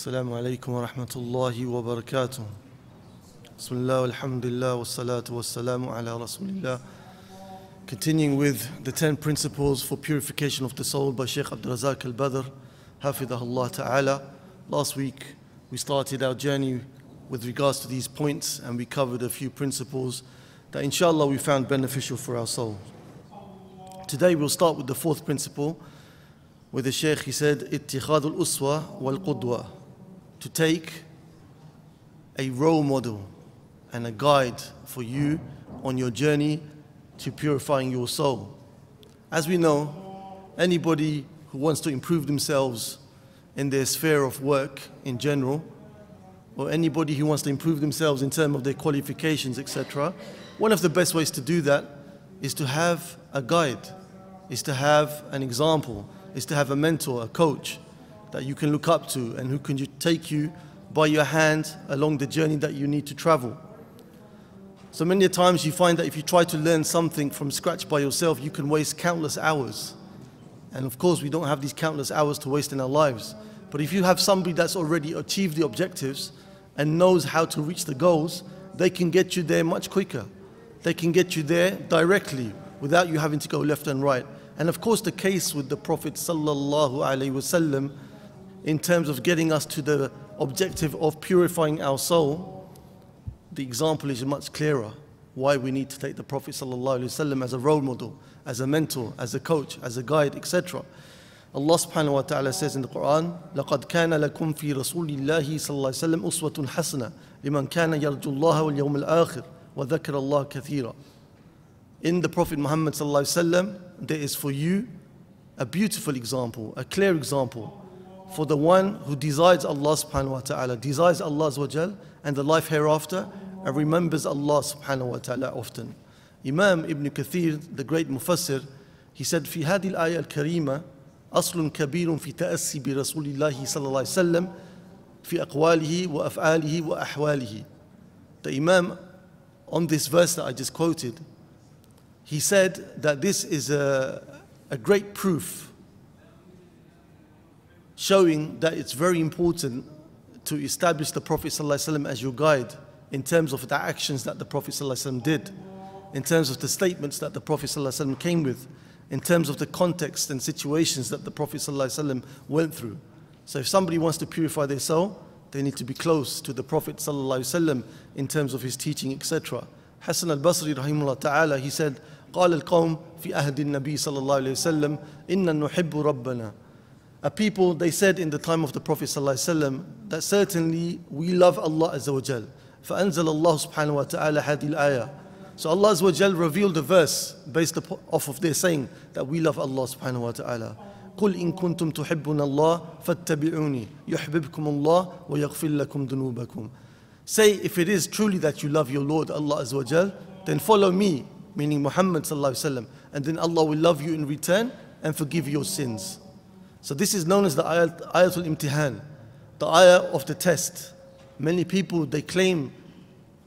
السلام عليكم ورحمة الله وبركاته بسم الله والحمد لله والصلاة والسلام على رسول الله Continuing with the 10 principles for purification of the soul by Sheikh Abdul Razak al-Badr Hafidahullah Ta'ala Last week we started our journey with regards to these points and we covered a few principles that inshallah we found beneficial for our soul. Today we'll start with the fourth principle where the Shaykh he said اتخاذ الأسوة والقدوة to take a role model and a guide for you on your journey to purifying your soul. As we know, anybody who wants to improve themselves in their sphere of work in general, or anybody who wants to improve themselves in terms of their qualifications, etc., one of the best ways to do that is to have a guide, is to have an example, is to have a mentor, a coach that you can look up to and who can take you by your hand along the journey that you need to travel. So many times you find that if you try to learn something from scratch by yourself, you can waste countless hours. And of course, we don't have these countless hours to waste in our lives. But if you have somebody that's already achieved the objectives and knows how to reach the goals, they can get you there much quicker. They can get you there directly without you having to go left and right. And of course, the case with the Prophet sallallahu alaihi wasallam in terms of getting us to the objective of purifying our soul, the example is much clearer. Why we need to take the Prophet ﷺ as a role model, as a mentor, as a coach, as a guide, etc. Allah subhanahu wa ta'ala says in the Quran, لَقَدْ كَانَ لَكُمْ فِي رَسُولِ اللَّهِ صلى الله عليه وسلم أُسْوَةٌ حَسَنَةٌ لِمَنْ كَانَ يَرْجُو اللَّهَ وَالْيَوْمَ الْآخِرِ وَذَكَرَ اللَّهَ كَثِيرًا In the Prophet Muhammad sallallahu alaihi wasallam, there is for you a beautiful example, a clear example for the one who desires Allah subhanahu wa ta'ala, desires Allah and the life hereafter, and remembers Allah subhanahu wa ta'ala often. Imam Ibn Kathir, the great Mufassir, he said, في هذه الآية الكريمة أصل كبير في تأسي برسول الله صلى الله عليه وسلم في أقواله وأفعاله وأحواله. The Imam, on this verse that I just quoted, he said that this is a, a great proof showing that it's very important to establish the Prophet ﷺ as your guide in terms of the actions that the Prophet ﷺ did, in terms of the statements that the Prophet ﷺ came with, in terms of the context and situations that the Prophet ﷺ went through. So if somebody wants to purify their soul, they need to be close to the Prophet ﷺ in terms of his teaching, etc. Hassan al-Basri rahimahullah ta'ala, he said, قال القوم في أهد النبي صلى الله عليه وسلم إن نحب ربنا a people, they said in the time of the Prophet ﷺ that certainly we love Allah Azza wa Jal. فأنزل الله سبحانه وتعالى هذه الآية. So Allah Azza wa Jal revealed a verse based off of their saying that we love Allah subhanahu wa ta'ala. قل إن كنتم تحبون الله فاتبعوني يحببكم الله ويغفر لكم ذنوبكم. Say if it is truly that you love your Lord Allah Azza wa Jal, then follow me, meaning Muhammad sallallahu alaihi wasallam, and then Allah will love you in return and forgive your sins. So this is known as the ayat, ayatul imtihan, the ayah of the test. Many people, they claim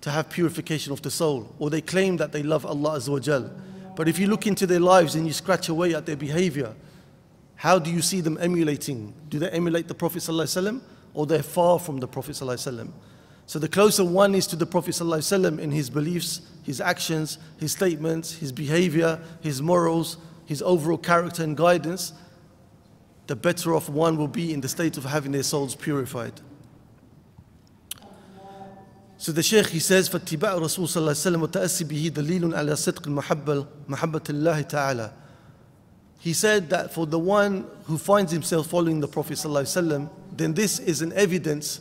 to have purification of the soul, or they claim that they love Allah Azza wa Jal. But if you look into their lives and you scratch away at their behavior, how do you see them emulating? Do they emulate the Prophet ﷺ, or they're far from the Prophet ﷺ? So the closer one is to the Prophet ﷺ in his beliefs, his actions, his statements, his behavior, his morals, his overall character and guidance, the better off one will be in the state of having their souls purified. So the Shaykh he says فاتباع الرسول صلى الله عليه وسلم وتأسي به دليل على صدق المحبة محبة الله تعالى. He said that for the one who finds himself following the Prophet صلى الله عليه وسلم, then this is an evidence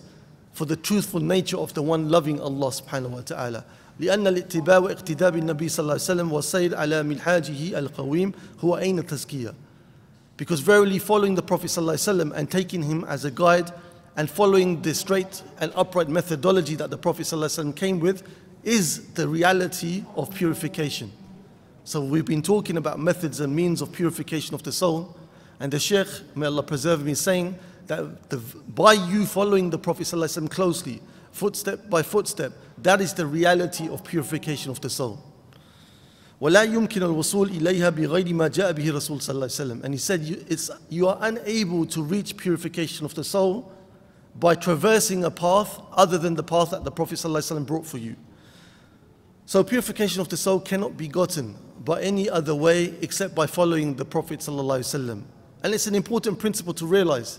for the truthful nature of the one loving Allah subhanahu wa ta'ala. لأن الاتباع واقتداء بالنبي صلى الله عليه وسلم والسير على منهاجه القويم هو أين التزكية. Because verily following the Prophet ﷺ and taking him as a guide and following the straight and upright methodology that the Prophet ﷺ came with is the reality of purification. So we've been talking about methods and means of purification of the soul. And the Shaykh, may Allah preserve me, saying that the, by you following the Prophet ﷺ closely, footstep by footstep, that is the reality of purification of the soul. ولا يمكن الوصول إليها بغير ما جاء به الرسول صلى الله عليه وسلم and he said you, it's, you are unable to reach purification of the soul by traversing a path other than the path that the Prophet ﷺ brought for you. So purification of the soul cannot be gotten by any other way except by following the Prophet ﷺ. And it's an important principle to realize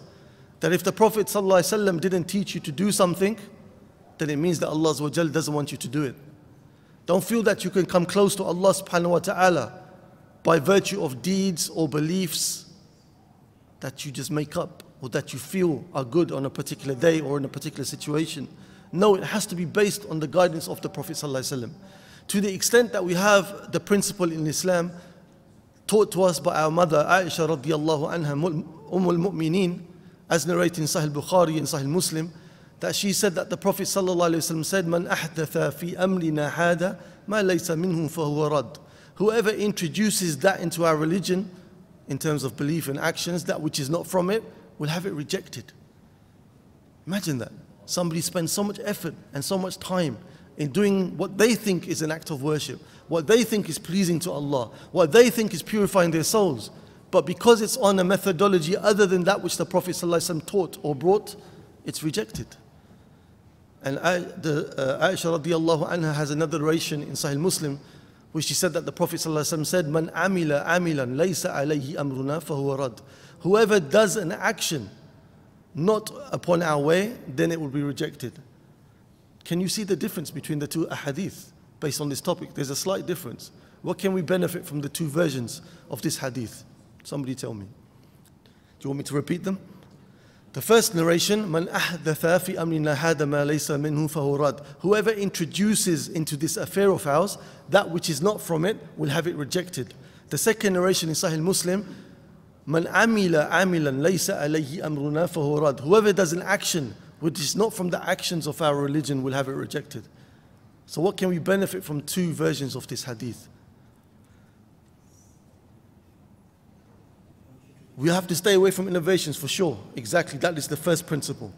that if the Prophet ﷺ didn't teach you to do something, then it means that Allah doesn't want you to do it. Don't feel that you can come close to Allah subhanahu wa ta'ala by virtue of deeds or beliefs that you just make up or that you feel are good on a particular day or in a particular situation. No, it has to be based on the guidance of the Prophet. To the extent that we have the principle in Islam taught to us by our mother Aisha radiallahu anha, Umm al-Mu'mineen, as narrated in Sahih Bukhari and Sahih Muslim, that she said that the Prophet ﷺ said, Man ahdatha fi amrina hada ma laysa minhu fahuwa rad. Whoever introduces that into our religion, in terms of belief and actions, that which is not from it, will have it rejected. Imagine that. Somebody spends so much effort and so much time in doing what they think is an act of worship, what they think is pleasing to Allah, what they think is purifying their souls. But because it's on a methodology other than that which the Prophet ﷺ taught or brought, it's rejected. And the, uh, Aisha radiallahu anha has another narration in Sahih Muslim which she said that the Prophet said, Man amila amilan laysa alayhi amruna fahuwa rad. Whoever does an action not upon our way, then it will be rejected. Can you see the difference between the two ahadith based on this topic? There's a slight difference. What can we benefit from the two versions of this hadith? Somebody tell me. Do you want me to repeat them? The first narration, Man ahdatha fi amrina hada ma laysa minhu fahurad. Whoever introduces into this affair of ours that which is not from it will have it rejected. The second narration in Sahih Muslim, Man amila amilan laysa alayhi amruna fahurad. Whoever does an action which is not from the actions of our religion will have it rejected. So what can we benefit from two versions of this hadith? We have to stay away from innovations for sure. Exactly, that is the first principle.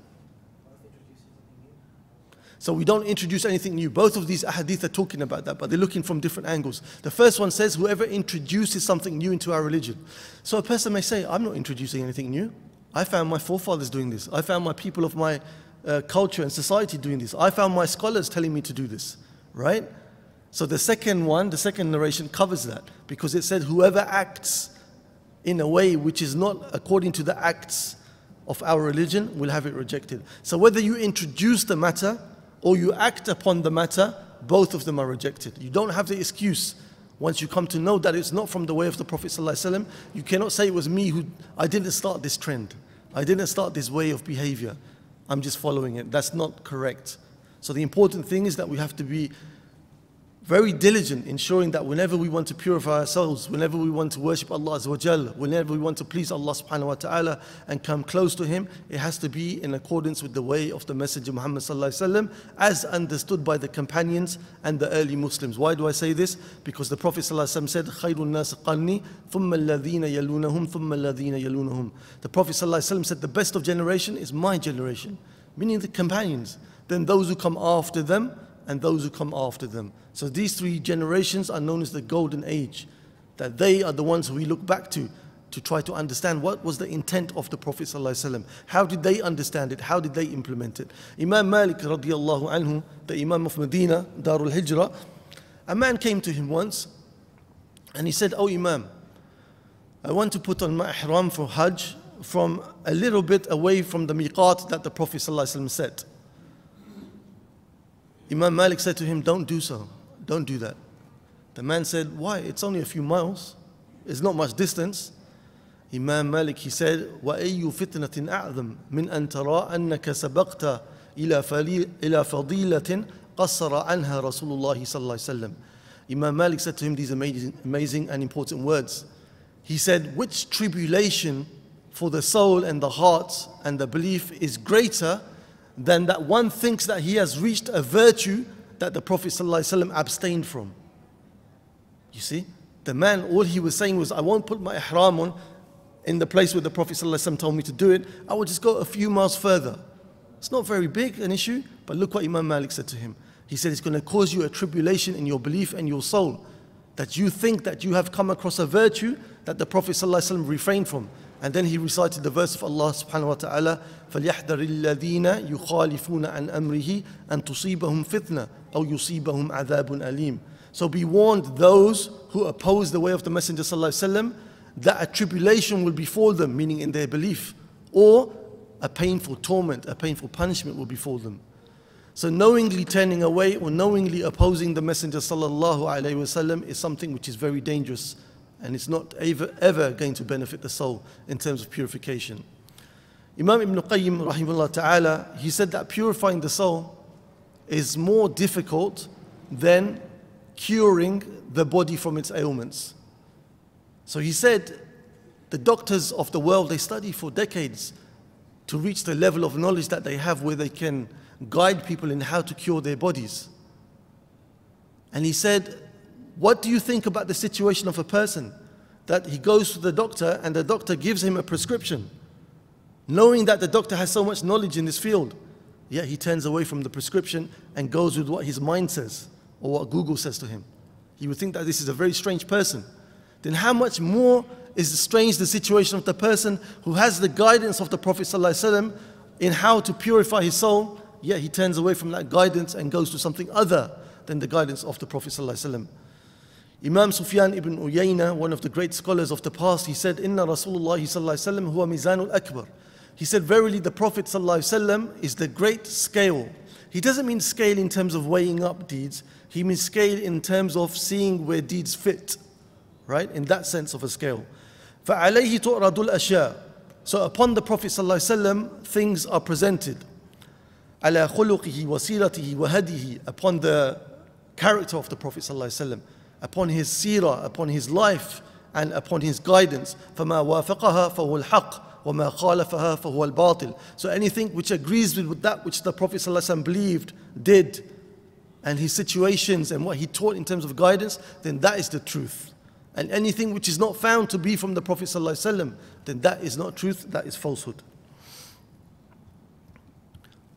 So we don't introduce anything new. Both of these ahadith are talking about that, but they're looking from different angles. The first one says, whoever introduces something new into our religion. So a person may say, I'm not introducing anything new. I found my forefathers doing this. I found my people of my uh, culture and society doing this. I found my scholars telling me to do this, right? So the second one, the second narration covers that because it said, whoever acts in a way which is not according to the acts of our religion, we'll have it rejected. So whether you introduce the matter or you act upon the matter, both of them are rejected. You don't have the excuse once you come to know that it's not from the way of the Prophet ﷺ, you cannot say it was me who, I didn't start this trend. I didn't start this way of behavior. I'm just following it. That's not correct. So the important thing is that we have to be very diligent ensuring that whenever we want to purify ourselves, whenever we want to worship Allah Azza whenever we want to please Allah subhanahu wa ta'ala and come close to Him, it has to be in accordance with the way of the Messenger Muhammad sallallahu as understood by the companions and the early Muslims. Why do I say this? Because the Prophet sallallahu said, خَيْرُ النَّاسِ قَرْنِي ثُمَّ الَّذِينَ يَلُونَهُمْ ثُمَّ الَّذِينَ يَلُونَهُمْ The Prophet sallallahu said, the best of generation is my generation, meaning the companions. Then those who come after them, and those who come after them. So these three generations are known as the golden age, that they are the ones we look back to to try to understand what was the intent of the Prophet ﷺ. How did they understand it? How did they implement it? Imam Malik radiallahu anhu, the Imam of Medina, Darul Hijrah, a man came to him once and he said, Oh Imam, I want to put on my ihram for Hajj from a little bit away from the miqat that the Prophet ﷺ set. Imam Malik said to him, Don't do so. Don't do that. The man said, Why? It's only a few miles. It's not much distance. Imam Malik, he said, وَأَيُّ فِتْنَةٍ أَعْظَمْ مِنْ أَن تَرَى أَنَّكَ سَبَقْتَ إِلَى فَضِيلَةٍ قَصَّرَ عَنْهَا رَسُولُ اللَّهِ صلى الله عليه وسلم. Imam Malik said to him these amazing, amazing and important words. He said, Which tribulation for the soul and the heart and the belief is greater than that one thinks that he has reached a virtue that the Prophet ﷺ abstained from. You see, the man, all he was saying was, I won't put my ihram on in the place where the Prophet ﷺ told me to do it. I will just go a few miles further. It's not very big an issue, but look what Imam Malik said to him. He said, It's going to cause you a tribulation in your belief and your soul. That you think that you have come across a virtue that the Prophet ﷺ refrained from. And then he recited the verse of Allah subhanahu wa ta'ala, فَلْيَحْذَرِ الَّذِينَ يُخَالِفُونَ عَنْ أَمْرِهِ أَن تُصِيبَهُمْ فِتْنَةٌ أَوْ يُصِيبَهُمْ عَذَابٌ أَلِيمٌ So be warned those who oppose the way of the Messenger sallallahu alaihi wasallam that a tribulation will befall them, meaning in their belief, or a painful torment, a painful punishment will befall them. So knowingly turning away or knowingly opposing the Messenger sallallahu alaihi wasallam is something which is very dangerous and it's not ever, ever going to benefit the soul in terms of purification. Imam Ibn Qayyim rahimahullah ta'ala, he said that purifying the soul is more difficult than curing the body from its ailments. So he said, the doctors of the world, they study for decades to reach the level of knowledge that they have where they can guide people in how to cure their bodies. And he said, what do you think about the situation of a person that he goes to the doctor and the doctor gives him a prescription, knowing that the doctor has so much knowledge in this field, yet he turns away from the prescription and goes with what his mind says or what Google says to him? He would think that this is a very strange person. Then, how much more is strange the situation of the person who has the guidance of the Prophet ﷺ in how to purify his soul, yet he turns away from that guidance and goes to something other than the guidance of the Prophet ﷺ. Imam Sufyan ibn Uyayna, one of the great scholars of the past, he said, Inna Rasulullah sallallahu huwa mizanul akbar. He said, verily the Prophet sallallahu is the great scale. He doesn't mean scale in terms of weighing up deeds. He means scale in terms of seeing where deeds fit, right? In that sense of a scale. فَعَلَيْهِ تُعْرَضُ الْأَشْيَاءِ So upon the Prophet ﷺ, things are presented. عَلَى خُلُقِهِ وَسِيرَتِهِ وَهَدِهِ Upon the character of the Prophet ﷺ upon his seerah, upon his life, and upon his guidance. فَمَا وَافَقَهَا فَهُوَ الْحَقِّ وَمَا خَالَفَهَا فَهُوَ الْبَاطِلِ So anything which agrees with that which the Prophet ﷺ believed, did, and his situations and what he taught in terms of guidance, then that is the truth. And anything which is not found to be from the Prophet ﷺ, then that is not truth, that is falsehood.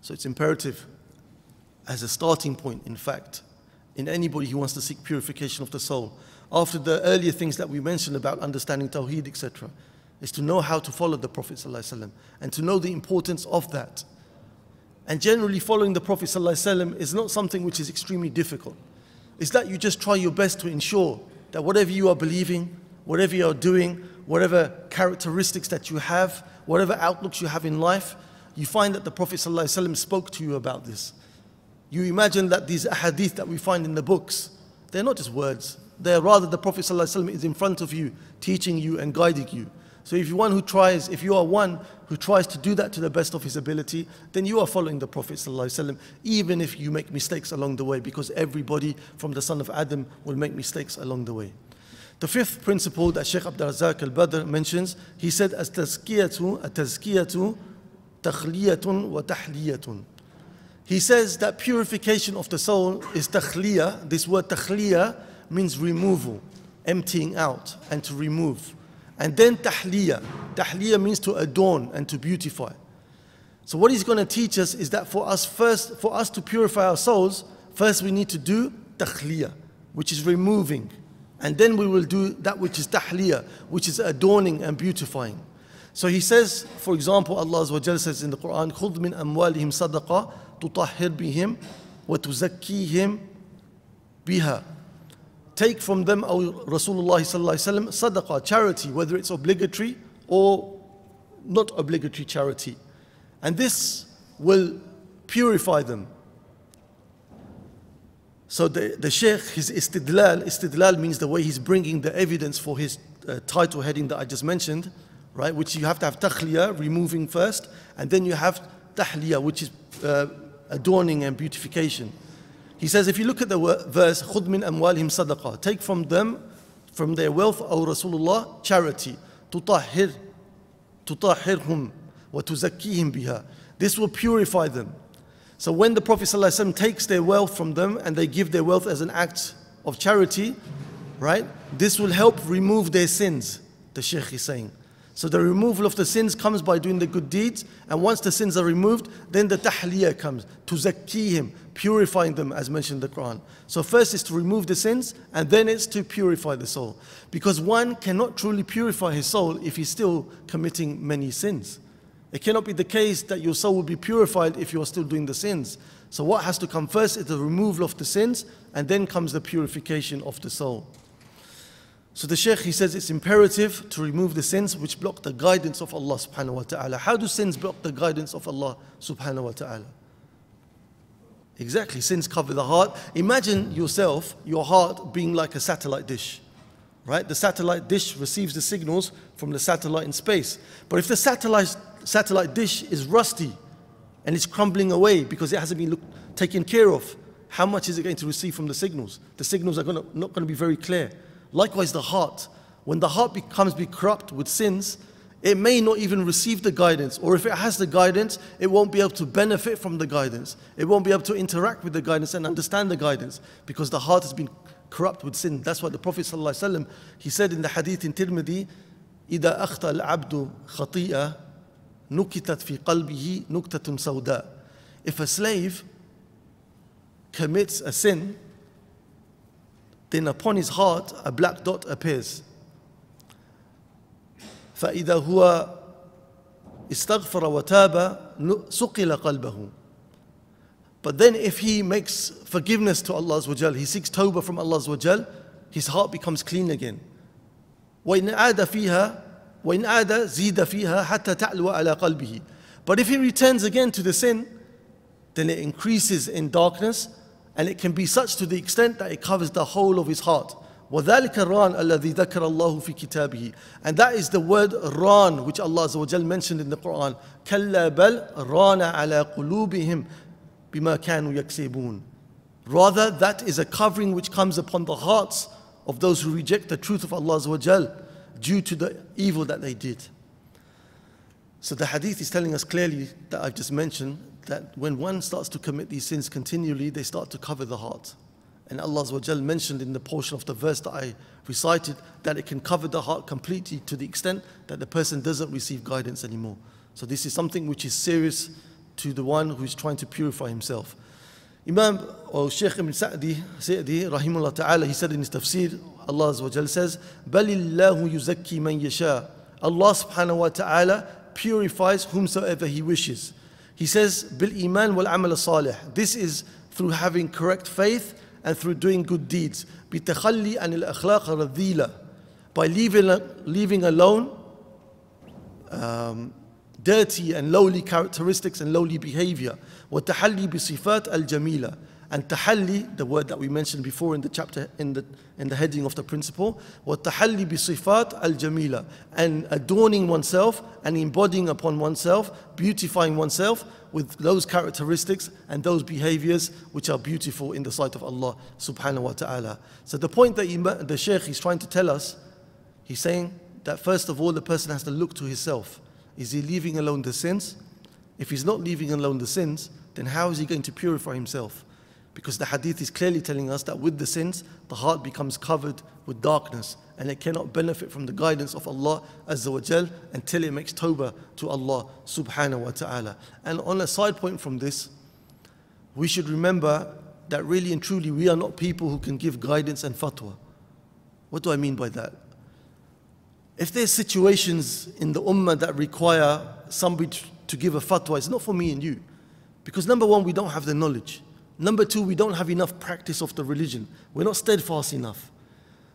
So it's imperative as a starting point, in fact, in anybody who wants to seek purification of the soul. After the earlier things that we mentioned about understanding Tawheed, etc., is to know how to follow the Prophet ﷺ and to know the importance of that. And generally, following the Prophet ﷺ is not something which is extremely difficult. It's that you just try your best to ensure that whatever you are believing, whatever you are doing, whatever characteristics that you have, whatever outlooks you have in life, you find that the Prophet ﷺ spoke to you about this you imagine that these hadith that we find in the books, they're not just words. They're rather the Prophet ﷺ is in front of you, teaching you and guiding you. So if you one who tries, if you are one who tries to do that to the best of his ability, then you are following the Prophet ﷺ, even if you make mistakes along the way, because everybody from the son of Adam will make mistakes along the way. The fifth principle that Sheikh Abdul Razak al-Badr mentions, he said, as tazkiyatu, a tazkiyatu, takhliyatun wa tahliyatun. He says that purification of the soul is takhliya. This word takhliya means removal, emptying out, and to remove. And then tahliya, tahliya means to adorn and to beautify. So what he's going to teach us is that for us first, for us to purify our souls, first we need to do takhliya, which is removing. And then we will do that which is tahliya, which is adorning and beautifying. So he says, for example, Allah says in the Quran, خُذْ مِنْ أَمْوَالِهِمْ صَدَقَةً wa بِهِمْ وَتُزَكِّيهِمْ بِهَا take from them, O Rasulullah sallallahu sadaqah, charity, whether it's obligatory or not obligatory charity. And this will purify them. So the, the Sheikh, his istidlal, istidlal means the way he's bringing the evidence for his uh, title heading that I just mentioned, right? Which you have to have takhliya, removing first, and then you have tahliya, which is uh, adorning and beautification. He says, if you look at the verse, خُذْ مِنْ أَمْوَالِهِمْ صَدَقَةً Take from them, from their wealth, O Rasulullah, charity. تُطَهِّرْ تُطَهِّرْهُمْ وَتُزَكِّيهِمْ بِهَا This will purify them. So when the Prophet ﷺ takes their wealth from them and they give their wealth as an act of charity, right? This will help remove their sins, the Shaykh is saying. So the removal of the sins comes by doing the good deeds, and once the sins are removed, then the tahliyah comes, to him, purifying them as mentioned in the Quran. So first is to remove the sins, and then it's to purify the soul. Because one cannot truly purify his soul if he's still committing many sins. It cannot be the case that your soul will be purified if you are still doing the sins. So what has to come first is the removal of the sins, and then comes the purification of the soul. So the Shaykh he says it's imperative to remove the sins which block the guidance of Allah subhanahu wa ta'ala. How do sins block the guidance of Allah subhanahu wa ta'ala? Exactly, sins cover the heart. Imagine yourself, your heart being like a satellite dish. Right? The satellite dish receives the signals from the satellite in space. But if the satellite satellite dish is rusty and it's crumbling away because it hasn't been look, taken care of, how much is it going to receive from the signals? The signals are gonna, not going to be very clear. Likewise, the heart. When the heart becomes be corrupt with sins, it may not even receive the guidance, or if it has the guidance, it won't be able to benefit from the guidance. It won't be able to interact with the guidance and understand the guidance because the heart has been corrupt with sin. That's why the Prophet ﷺ, he said in the hadith in Tirmidhi, إذا أخطأ العبد خطيئة نكتت في قلبه نكتة سوداء. If a slave commits a sin, then upon his heart a black dot appears. فإذا هو استغفر وتاب سقل قلبه. But then if he makes forgiveness to Allah he seeks tawbah from Allah his heart becomes clean again. وإن عاد فيها وإن عاد زيد فيها حتى تعلو على قلبه. But if he returns again to the sin, then it increases in darkness and it can be such to the extent that it covers the whole of his heart. وذلك الران الذي ذكر الله في كتابه and that is the word ran which Allah Azza wa mentioned in the Quran كلا بل ران على قلوبهم بما كانوا يكسبون rather that is a covering which comes upon the hearts of those who reject the truth of Allah Azza wa due to the evil that they did so the hadith is telling us clearly that I've just mentioned that when one starts to commit these sins continually, they start to cover the heart. And Allah mentioned in the portion of the verse that I recited that it can cover the heart completely to the extent that the person doesn't receive guidance anymore. So this is something which is serious to the one who is trying to purify himself. Imam or Sheikh Ibn Sa'di, Sa'di rahimullah ta'ala, he said in his tafsir, Allah says, بَلِ yuzaki man yasha. Allah subhanahu wa ta'ala purifies whomsoever he wishes. He says, Bil iman wal amal salih. This is through having correct faith and through doing good deeds. بتخلي عن الأخلاق الرذيلة. By leaving, leaving alone um, dirty and lowly characteristics and lowly behavior. والتحلي بصفات الجميلة. and tahalli, the word that we mentioned before in the chapter, in the, in the heading of the principle, wa tahalli bi sifat al jamila, and adorning oneself and embodying upon oneself, beautifying oneself with those characteristics and those behaviors which are beautiful in the sight of Allah subhanahu wa ta'ala. So the point that he, the Shaykh is trying to tell us, he's saying that first of all, the person has to look to himself. Is he leaving alone the sins? If he's not leaving alone the sins, then how is he going to purify himself? Because the hadith is clearly telling us that with the sins, the heart becomes covered with darkness and it cannot benefit from the guidance of Allah Azza wa Jal until it makes tawbah to Allah subhanahu wa ta'ala. And on a side point from this, we should remember that really and truly we are not people who can give guidance and fatwa. What do I mean by that? If there's situations in the ummah that require somebody to give a fatwa, it's not for me and you. Because number one, we don't have the knowledge. Number two, we don't have enough practice of the religion. We're not steadfast enough.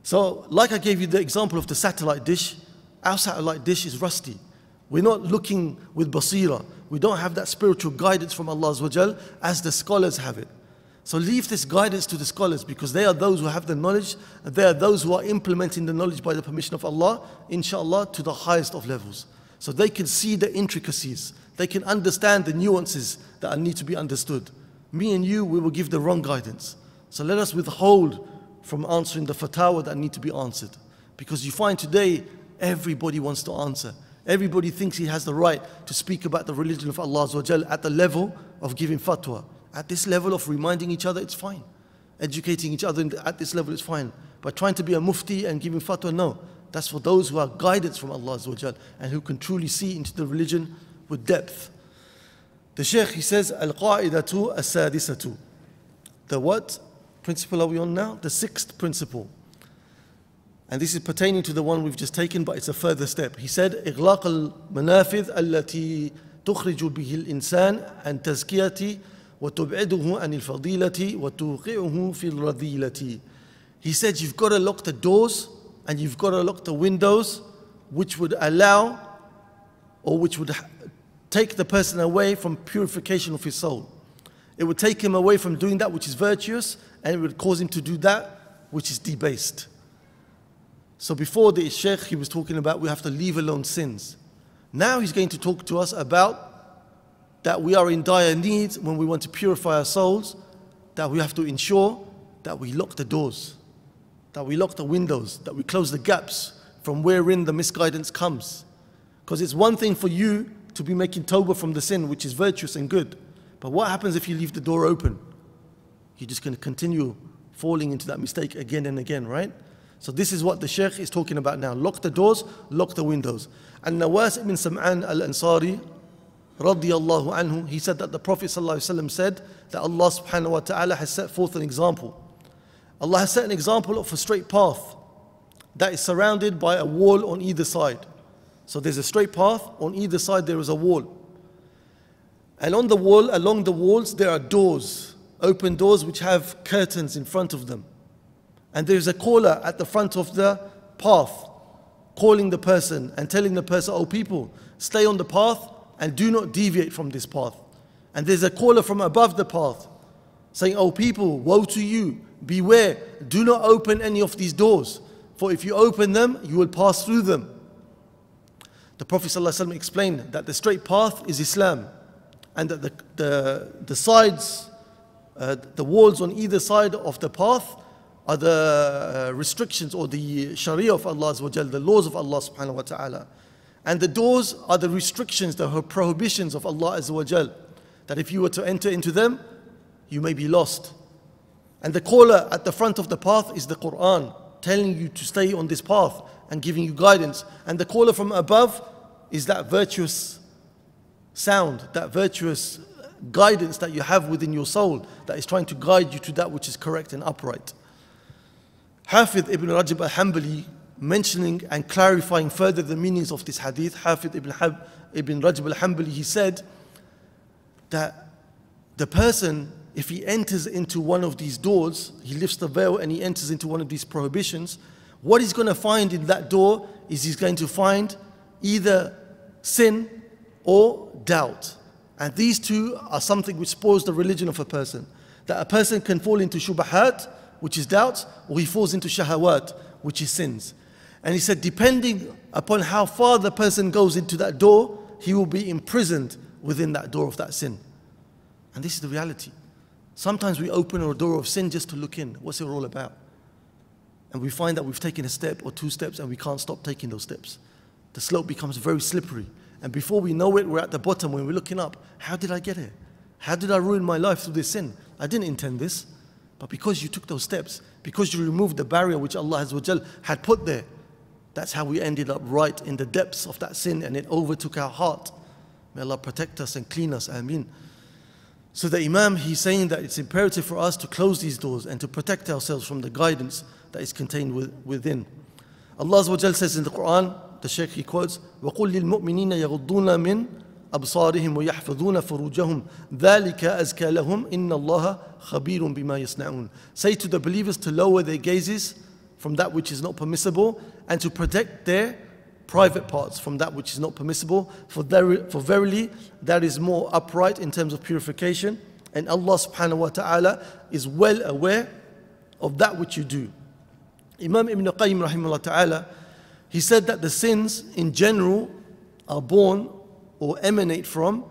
So, like I gave you the example of the satellite dish, our satellite dish is rusty. We're not looking with basira. We don't have that spiritual guidance from Allah as the scholars have it. So leave this guidance to the scholars because they are those who have the knowledge and they are those who are implementing the knowledge by the permission of Allah, inshallah, to the highest of levels. So they can see the intricacies, they can understand the nuances that need to be understood me and you, we will give the wrong guidance. So let us withhold from answering the fatwa that need to be answered. Because you find today, everybody wants to answer. Everybody thinks he has the right to speak about the religion of Allah at the level of giving fatwa. At this level of reminding each other, it's fine. Educating each other at this level is fine. But trying to be a mufti and giving fatwa, no. That's for those who are guidance from Allah and who can truly see into the religion with depth. The Shaykh he says, Al-Qa'idatu as-sadisatu. The what principle are we on now? The sixth principle. And this is pertaining to the one we've just taken, but it's a further step. He said, إغلاق المنافذ التي تخرج به الإنسان عن تزكية وتبعده عن الفضيلة وتوقعه في الرذيلة. He said, you've got to lock the doors and you've got to lock the windows which would allow or which would take the person away from purification of his soul. It would take him away from doing that which is virtuous and it would cause him to do that which is debased. So before the Sheikh, he was talking about we have to leave alone sins. Now he's going to talk to us about that we are in dire need when we want to purify our souls, that we have to ensure that we lock the doors, that we lock the windows, that we close the gaps from wherein the misguidance comes. Because it's one thing for you to be making tawbah from the sin, which is virtuous and good. But what happens if you leave the door open? You're just going to continue falling into that mistake again and again, right? So this is what the Shaykh is talking about now. Lock the doors, lock the windows. And Nawas ibn Sam'an al-Ansari, radiyallahu anhu, he said that the Prophet ﷺ said that Allah subhanahu wa ta'ala has set forth an example. Allah has set an example of a straight path that is surrounded by a wall on either side. So there's a straight path, on either side there is a wall. And on the wall, along the walls, there are doors, open doors which have curtains in front of them. And there's a caller at the front of the path, calling the person and telling the person, Oh, people, stay on the path and do not deviate from this path. And there's a caller from above the path saying, Oh, people, woe to you, beware, do not open any of these doors, for if you open them, you will pass through them. The Prophet ﷺ explained that the straight path is Islam and that the, the, the sides, uh, the walls on either side of the path are the uh, restrictions or the sharia of Allah, the laws of Allah subhanahu wa ta'ala. And the doors are the restrictions, the prohibitions of Allah Azza that if you were to enter into them, you may be lost. And the caller at the front of the path is the Quran, telling you to stay on this path and giving you guidance. And the caller from above is that virtuous sound, that virtuous guidance that you have within your soul that is trying to guide you to that which is correct and upright. Hafid ibn Rajab al-Hanbali mentioning and clarifying further the meanings of this hadith, Hafid ibn, Hab, ibn Rajab al-Hanbali, he said that the person, if he enters into one of these doors, he lifts the veil and he enters into one of these prohibitions, what he's going to find in that door is he's going to find either sin or doubt. And these two are something which spoils the religion of a person. That a person can fall into shubahat, which is doubts, or he falls into shahawat, which is sins. And he said, depending upon how far the person goes into that door, he will be imprisoned within that door of that sin. And this is the reality. Sometimes we open a door of sin just to look in. What's it all about? And we find that we've taken a step or two steps and we can't stop taking those steps. The slope becomes very slippery. And before we know it, we're at the bottom when we're looking up. How did I get here? How did I ruin my life through this sin? I didn't intend this. But because you took those steps, because you removed the barrier which Allah had put there, that's how we ended up right in the depths of that sin and it overtook our heart. May Allah protect us and clean us. Ameen. So the Imam, he's saying that it's imperative for us to close these doors and to protect ourselves from the guidance that is contained within. Allah says in the Quran, the Shaykh he quotes, وَقُلْ لِلْمُؤْمِنِينَ يَغُضُّونَ مِنْ أبصارهم ويحفظون فروجهم ذلك أزكى لهم إن الله خبير بما يصنعون Say to the believers to lower their gazes from that which is not permissible and to protect their private parts from that which is not permissible for, there, for verily that is more upright in terms of purification and Allah subhanahu wa ta'ala is well aware of that which you do Imam Ibn Qayyim rahimahullah ta'ala he said that the sins in general are born or emanate from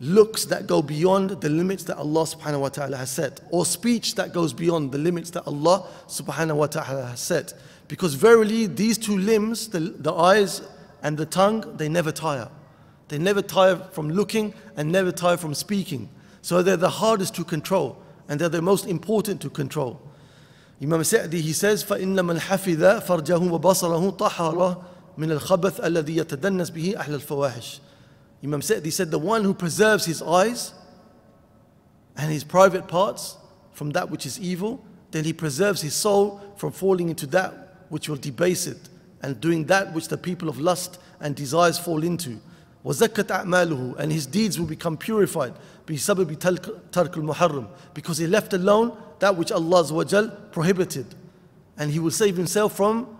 looks that go beyond the limits that Allah subhanahu wa ta'ala has set, or speech that goes beyond the limits that Allah subhanahu wa ta'ala has set. Because verily, these two limbs, the, the eyes and the tongue, they never tire. They never tire from looking and never tire from speaking. So they're the hardest to control and they're the most important to control. Imam Sa'di, he says, فَإِنَّ مَنْ حَفِظَ فَرْجَهُ وَبَصَرَهُ طَهَرَ مِنَ الْخَبَثِ الَّذِي يَتَدَنَّسْ بِهِ أَحْلَى الْفَوَاحِشِ Imam Sa'di said, the one who preserves his eyes and his private parts from that which is evil, then he preserves his soul from falling into that which will debase it and doing that which the people of lust and desires fall into. وَزَكَّتْ أَعْمَالُهُ And his deeds will become purified بِسَبَبِ تَرْكِ الْمُحَرَّمِ Because he left alone that which Allah prohibited. And he will save himself from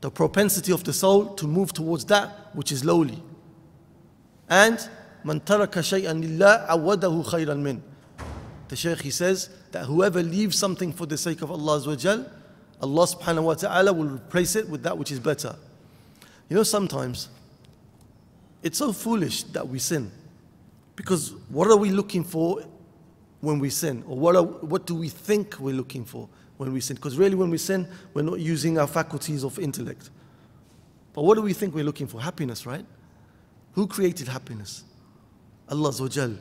the propensity of the soul to move towards that which is lowly. And مَنْ تَرَكَ شَيْئًا لِلَّهِ عَوَّدَهُ خَيْرًا مِنْ The Shaykh he says that whoever leaves something for the sake of Allah Allah subhanahu wa ta'ala will replace it with that which is better. You know, sometimes it's so foolish that we sin. Because what are we looking for when we sin? Or what, are, what do we think we're looking for when we sin? Because really, when we sin, we're not using our faculties of intellect. But what do we think we're looking for? Happiness, right? Who created happiness? Allah Azawajal.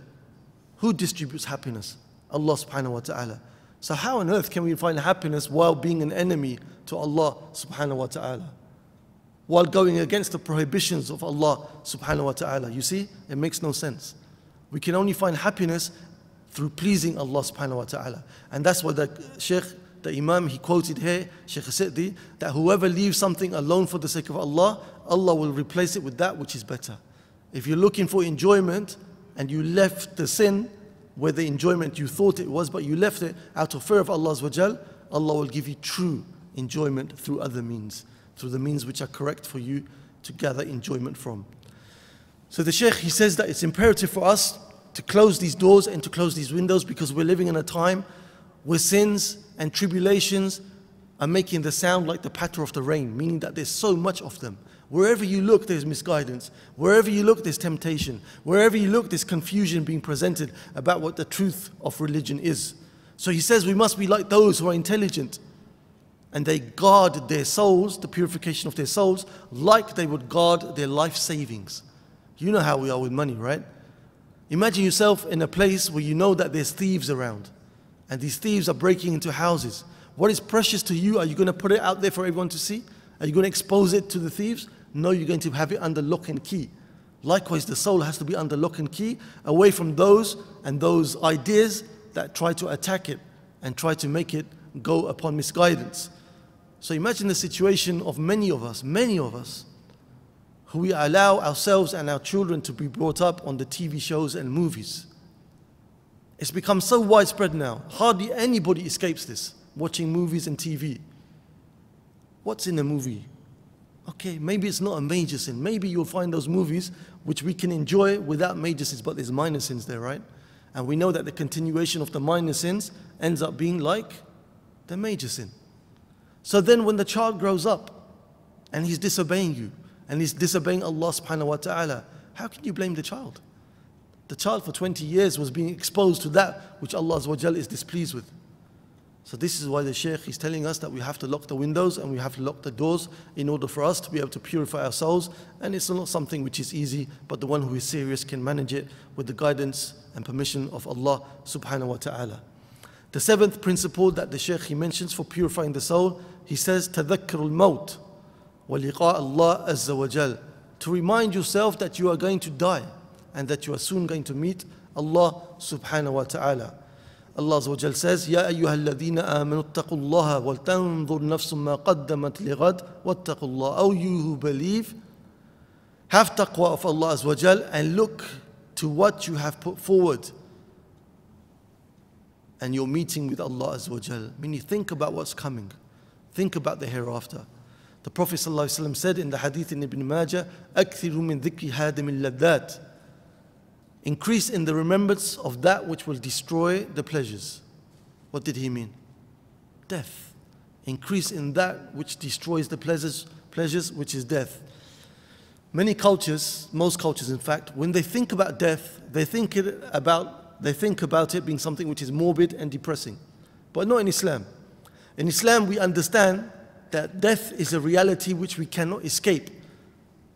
Who distributes happiness? Allah subhanahu wa ta'ala. So how on earth can we find happiness while being an enemy to Allah subhanahu wa ta'ala? While going against the prohibitions of Allah subhanahu wa ta'ala. You see, it makes no sense. We can only find happiness through pleasing Allah subhanahu wa ta'ala. And that's what the Sheikh, the Imam, he quoted here, Sheikh Sa'di, that whoever leaves something alone for the sake of Allah, Allah will replace it with that which is better. If you're looking for enjoyment and you left the sin where the enjoyment you thought it was, but you left it out of fear of Allah, Allah will give you true enjoyment through other means, through the means which are correct for you to gather enjoyment from. So the Sheikh, he says that it's imperative for us to close these doors and to close these windows because we're living in a time where sins and tribulations are making the sound like the patter of the rain, meaning that there's so much of them. Wherever you look, there's misguidance. Wherever you look, there's temptation. Wherever you look, there's confusion being presented about what the truth of religion is. So he says we must be like those who are intelligent and they guard their souls, the purification of their souls, like they would guard their life savings. You know how we are with money, right? Imagine yourself in a place where you know that there's thieves around and these thieves are breaking into houses. What is precious to you? Are you going to put it out there for everyone to see? Are you going to expose it to the thieves? No, you're going to have it under lock and key. Likewise, the soul has to be under lock and key, away from those and those ideas that try to attack it and try to make it go upon misguidance. So imagine the situation of many of us, many of us, we allow ourselves and our children to be brought up on the TV shows and movies. It's become so widespread now. Hardly anybody escapes this, watching movies and TV. What's in a movie? Okay, maybe it's not a major sin. Maybe you'll find those movies which we can enjoy without major sins, but there's minor sins there, right? And we know that the continuation of the minor sins ends up being like the major sin. So then when the child grows up and he's disobeying you, and he's disobeying Allah subhanahu wa ta'ala, how can you blame the child? The child for 20 years was being exposed to that which Allah is displeased with. So this is why the Shaykh is telling us that we have to lock the windows and we have to lock the doors in order for us to be able to purify our souls. And it's not something which is easy, but the one who is serious can manage it with the guidance and permission of Allah subhanahu wa ta'ala. The seventh principle that the Shaykh he mentions for purifying the soul, he says, تذكر الموت وَلِقَاءَ Allah Azza wa Jal. To remind yourself that you are going to die and that you are soon going to meet Allah subhanahu wa ta'ala. Allah Azza wa Jal says, يَا أَيُّهَا الَّذِينَ آمَنُوا اتَّقُوا اللَّهَ وَلْتَنظُرْ نَفْسٌ مَا قَدَّمَتْ لِغَدْ وَاتَّقُوا اللَّهَ O you who believe, have taqwa of Allah Azza wa Jal and look to what you have put forward and your meeting with Allah Azza wa Jal. Meaning think about what's coming. Think about the hereafter. The Prophet ﷺ said in the hadith in Ibn Majah, أَكْثِرُ مِن ذِكْرِ هَادِمِ اللَّذَّاتِ Increase in the remembrance of that which will destroy the pleasures. What did he mean? Death. Increase in that which destroys the pleasures, pleasures which is death. Many cultures, most cultures in fact, when they think about death, they think, it about, they think about it being something which is morbid and depressing. But not in Islam. In Islam, we understand that death is a reality which we cannot escape.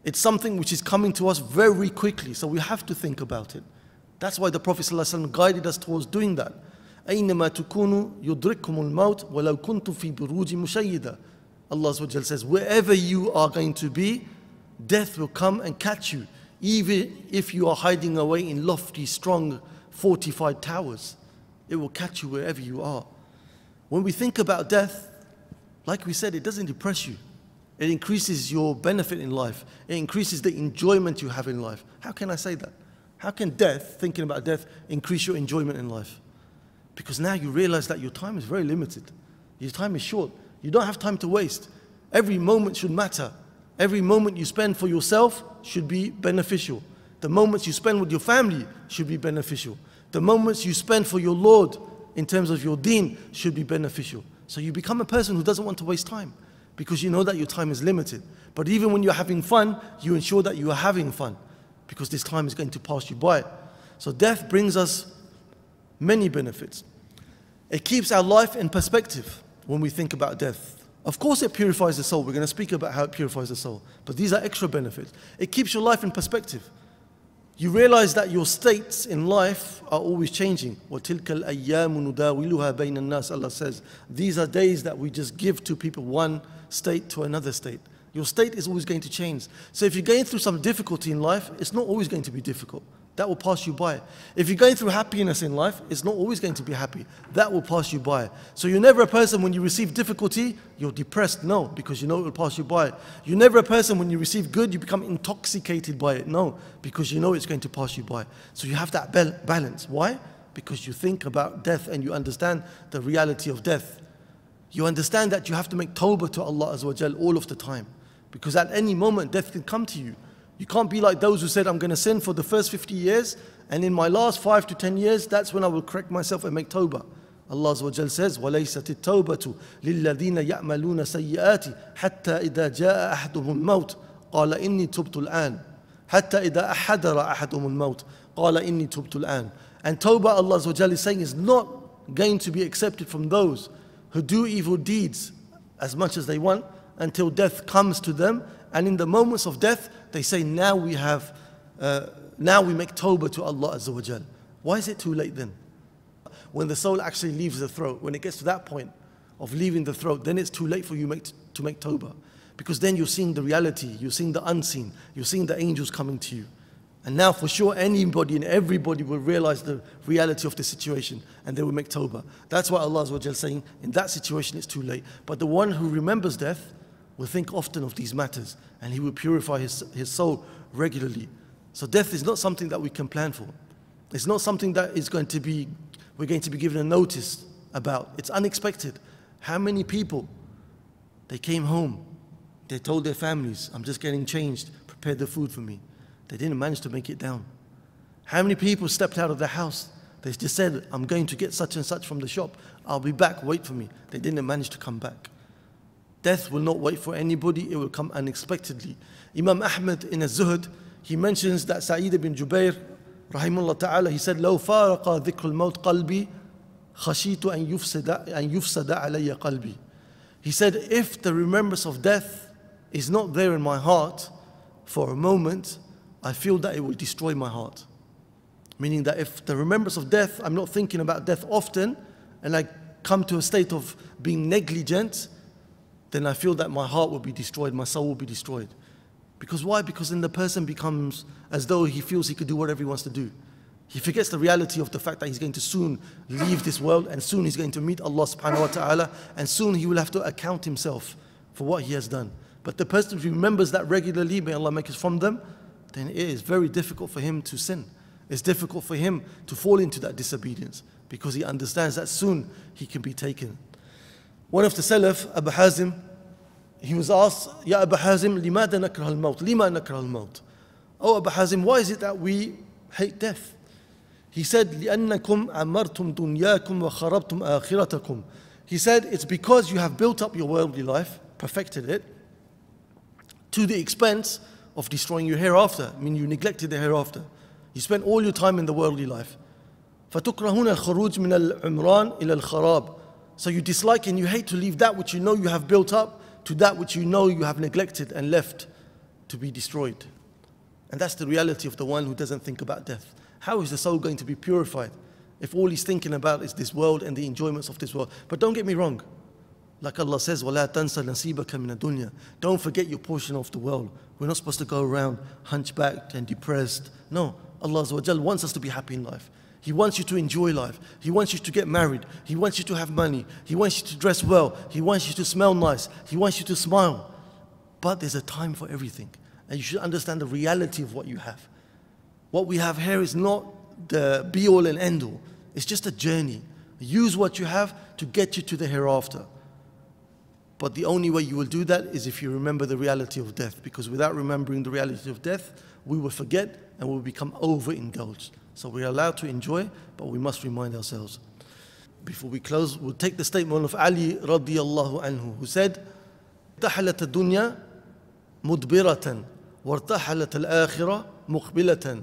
It's something which is coming to us very quickly, so we have to think about it. That's why the Prophet ﷺ guided us towards doing that. أينما تكونوا يدرككم الموت ولو كنتم في بروج مشيدة Allah says, wherever you are going to be, death will come and catch you, even if you are hiding away in lofty, strong, fortified towers. It will catch you wherever you are. When we think about death, like we said, it doesn't depress you. It increases your benefit in life. It increases the enjoyment you have in life. How can I say that? How can death, thinking about death, increase your enjoyment in life? Because now you realize that your time is very limited. Your time is short. You don't have time to waste. Every moment should matter. Every moment you spend for yourself should be beneficial. The moments you spend with your family should be beneficial. The moments you spend for your Lord in terms of your deen should be beneficial. So you become a person who doesn't want to waste time because you know that your time is limited. But even when you're having fun, you ensure that you are having fun because this time is going to pass you by. So death brings us many benefits. It keeps our life in perspective when we think about death. Of course, it purifies the soul. We're going to speak about how it purifies the soul. But these are extra benefits. It keeps your life in perspective You realize that your states in life are always changing. وَتِلْكَ الْأَيَّامُ نُدَاوِلُهَا بَيْنَ النَّاسِ Allah says, these are days that we just give to people one state to another state. Your state is always going to change. So if you're going through some difficulty in life, it's not always going to be difficult. That will pass you by. If you're going through happiness in life, it's not always going to be happy. That will pass you by. So you're never a person when you receive difficulty, you're depressed. No, because you know it will pass you by. You're never a person when you receive good, you become intoxicated by it. No, because you know it's going to pass you by. So you have that balance. Why? Because you think about death and you understand the reality of death. You understand that you have to make tawbah to Allah all of the time. Because at any moment, death can come to you. You can't be like those who said, I'm going to sin for the first 50 years, and in my last 5 to 10 years, that's when I will correct myself and make tawbah. Allah says, وَلَيْسَتِ التَّوْبَةُ لِلَّذِينَ يَعْمَلُونَ سَيِّئَاتِ حَتَّى إِذَا جَاءَ أَحَدُهُمُ الْمَوْتِ قَالَ إِنِّي تُبْتُ الْآنِ حَتَّى إِذَا أَحَدَرَ أَحَدُهُمُ الْمَوْتِ قَالَ إِنِّي تُبْتُ الْآنِ And tawbah, Allah is saying, is not going to be accepted from those who do evil deeds as much as they want until death comes to them and in the moments of death, they say, now we have, uh, now we make tawbah to Allah Azza wa. Why is it too late then? When the soul actually leaves the throat, when it gets to that point of leaving the throat, then it's too late for you make, to make tawbah. Because then you're seeing the reality, you're seeing the unseen, you're seeing the angels coming to you. And now for sure anybody and everybody will realize the reality of the situation and they will make tawbah. That's why Allah is saying in that situation it's too late. But the one who remembers death, will think often of these matters and he will purify his, his soul regularly. So death is not something that we can plan for. It's not something that is going to be, we're going to be given a notice about. It's unexpected. How many people, they came home, they told their families, I'm just getting changed, prepare the food for me. They didn't manage to make it down. How many people stepped out of the house? They just said, I'm going to get such and such from the shop. I'll be back, wait for me. They didn't manage to come back. Death will not wait for anybody, it will come unexpectedly. Imam Ahmed in Az-Zuhd, he mentions that Sa'id ibn Jubair, rahimullah ta'ala, he said, لو فارق ذكر الموت قلبي خشيت أن يفسد, أن يفسد علي قلبي. He said, if the remembrance of death is not there in my heart for a moment, I feel that it will destroy my heart. Meaning that if the remembrance of death, I'm not thinking about death often, and I come to a state of being negligent, then I feel that my heart will be destroyed, my soul will be destroyed. Because why? Because then the person becomes as though he feels he could do whatever he wants to do. He forgets the reality of the fact that he's going to soon leave this world and soon he's going to meet Allah subhanahu wa ta'ala and soon he will have to account himself for what he has done. But the person who remembers that regularly, may Allah make us from them, then it is very difficult for him to sin. It's difficult for him to fall into that disobedience because he understands that soon he can be taken one of the Salaf, Abu Hazim, he was asked, Ya Abu Hazim, لماذا نكره الموت? لما نكره الموت? Oh Abu Hazim, why is it that we hate death? He said, لأنكم عمرتم دنياكم وخربتم آخرتكم. He said, it's because you have built up your worldly life, perfected it, to the expense of destroying your hereafter. I mean, you neglected the hereafter. You spent all your time in the worldly life. فتكرهون الخروج من العمران إلى الخراب. So you dislike and you hate to leave that which you know you have built up to that which you know you have neglected and left to be destroyed. And that's the reality of the one who doesn't think about death. How is the soul going to be purified? if all he's thinking about is this world and the enjoyments of this world. But don't get me wrong. Like Allah says, وَلَا تَنْسَ نَصِيبَكَ مِنَ الدُّنْيا Don't forget your portion of the world. We're not supposed to go around hunchbacked and depressed. No, Allah wants us to be happy in life. He wants you to enjoy life. He wants you to get married. He wants you to have money. He wants you to dress well. He wants you to smell nice. He wants you to smile. But there's a time for everything. And you should understand the reality of what you have. What we have here is not the be all and end all, it's just a journey. Use what you have to get you to the hereafter. But the only way you will do that is if you remember the reality of death, because without remembering the reality of death, we will forget and we will become overindulged. So we are allowed to enjoy, but we must remind ourselves. Before we close, we'll take the statement of Ali radiallahu anhu, who said, ارتحلت الدنيا مدبرة وارتحلت الآخرة مقبلة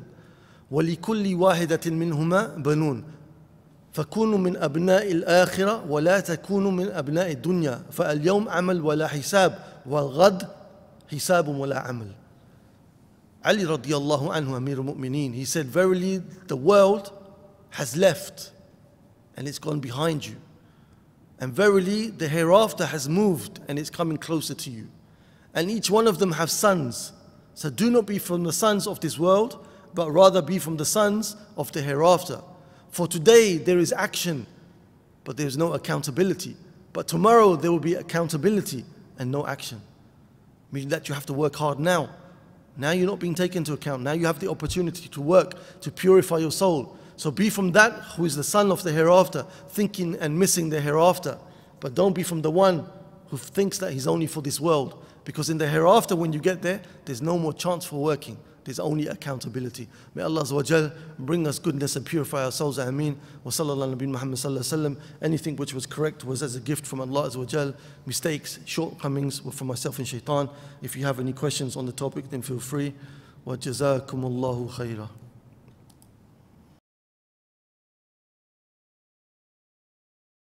ولكل واحدة منهما بنون فكونوا من أبناء الآخرة ولا تكونوا من أبناء الدنيا فاليوم عمل ولا حساب والغد حساب ولا عمل Ali radiallahu anhu, Amir al-Mu'mineen, he said, Verily the world has left and it's gone behind you. And verily the hereafter has moved and it's coming closer to you. And each one of them have sons. So do not be from the sons of this world, but rather be from the sons of the hereafter. For today there is action, but there is no accountability. But tomorrow there will be accountability and no action. Meaning that you have to work hard now. Now you're not being taken into account. Now you have the opportunity to work, to purify your soul. So be from that who is the son of the hereafter, thinking and missing the hereafter. But don't be from the one who thinks that he's only for this world. Because in the hereafter, when you get there, there's no more chance for working. There's only accountability. May Allah bring us goodness and purify our souls. Ameen. Wa sallallahu nabi Muhammad sallallahu Anything which was correct was as a gift from Allah Azza Mistakes, shortcomings were from myself and shaitan. If you have any questions on the topic, then feel free. Wa jazakumullahu khairah.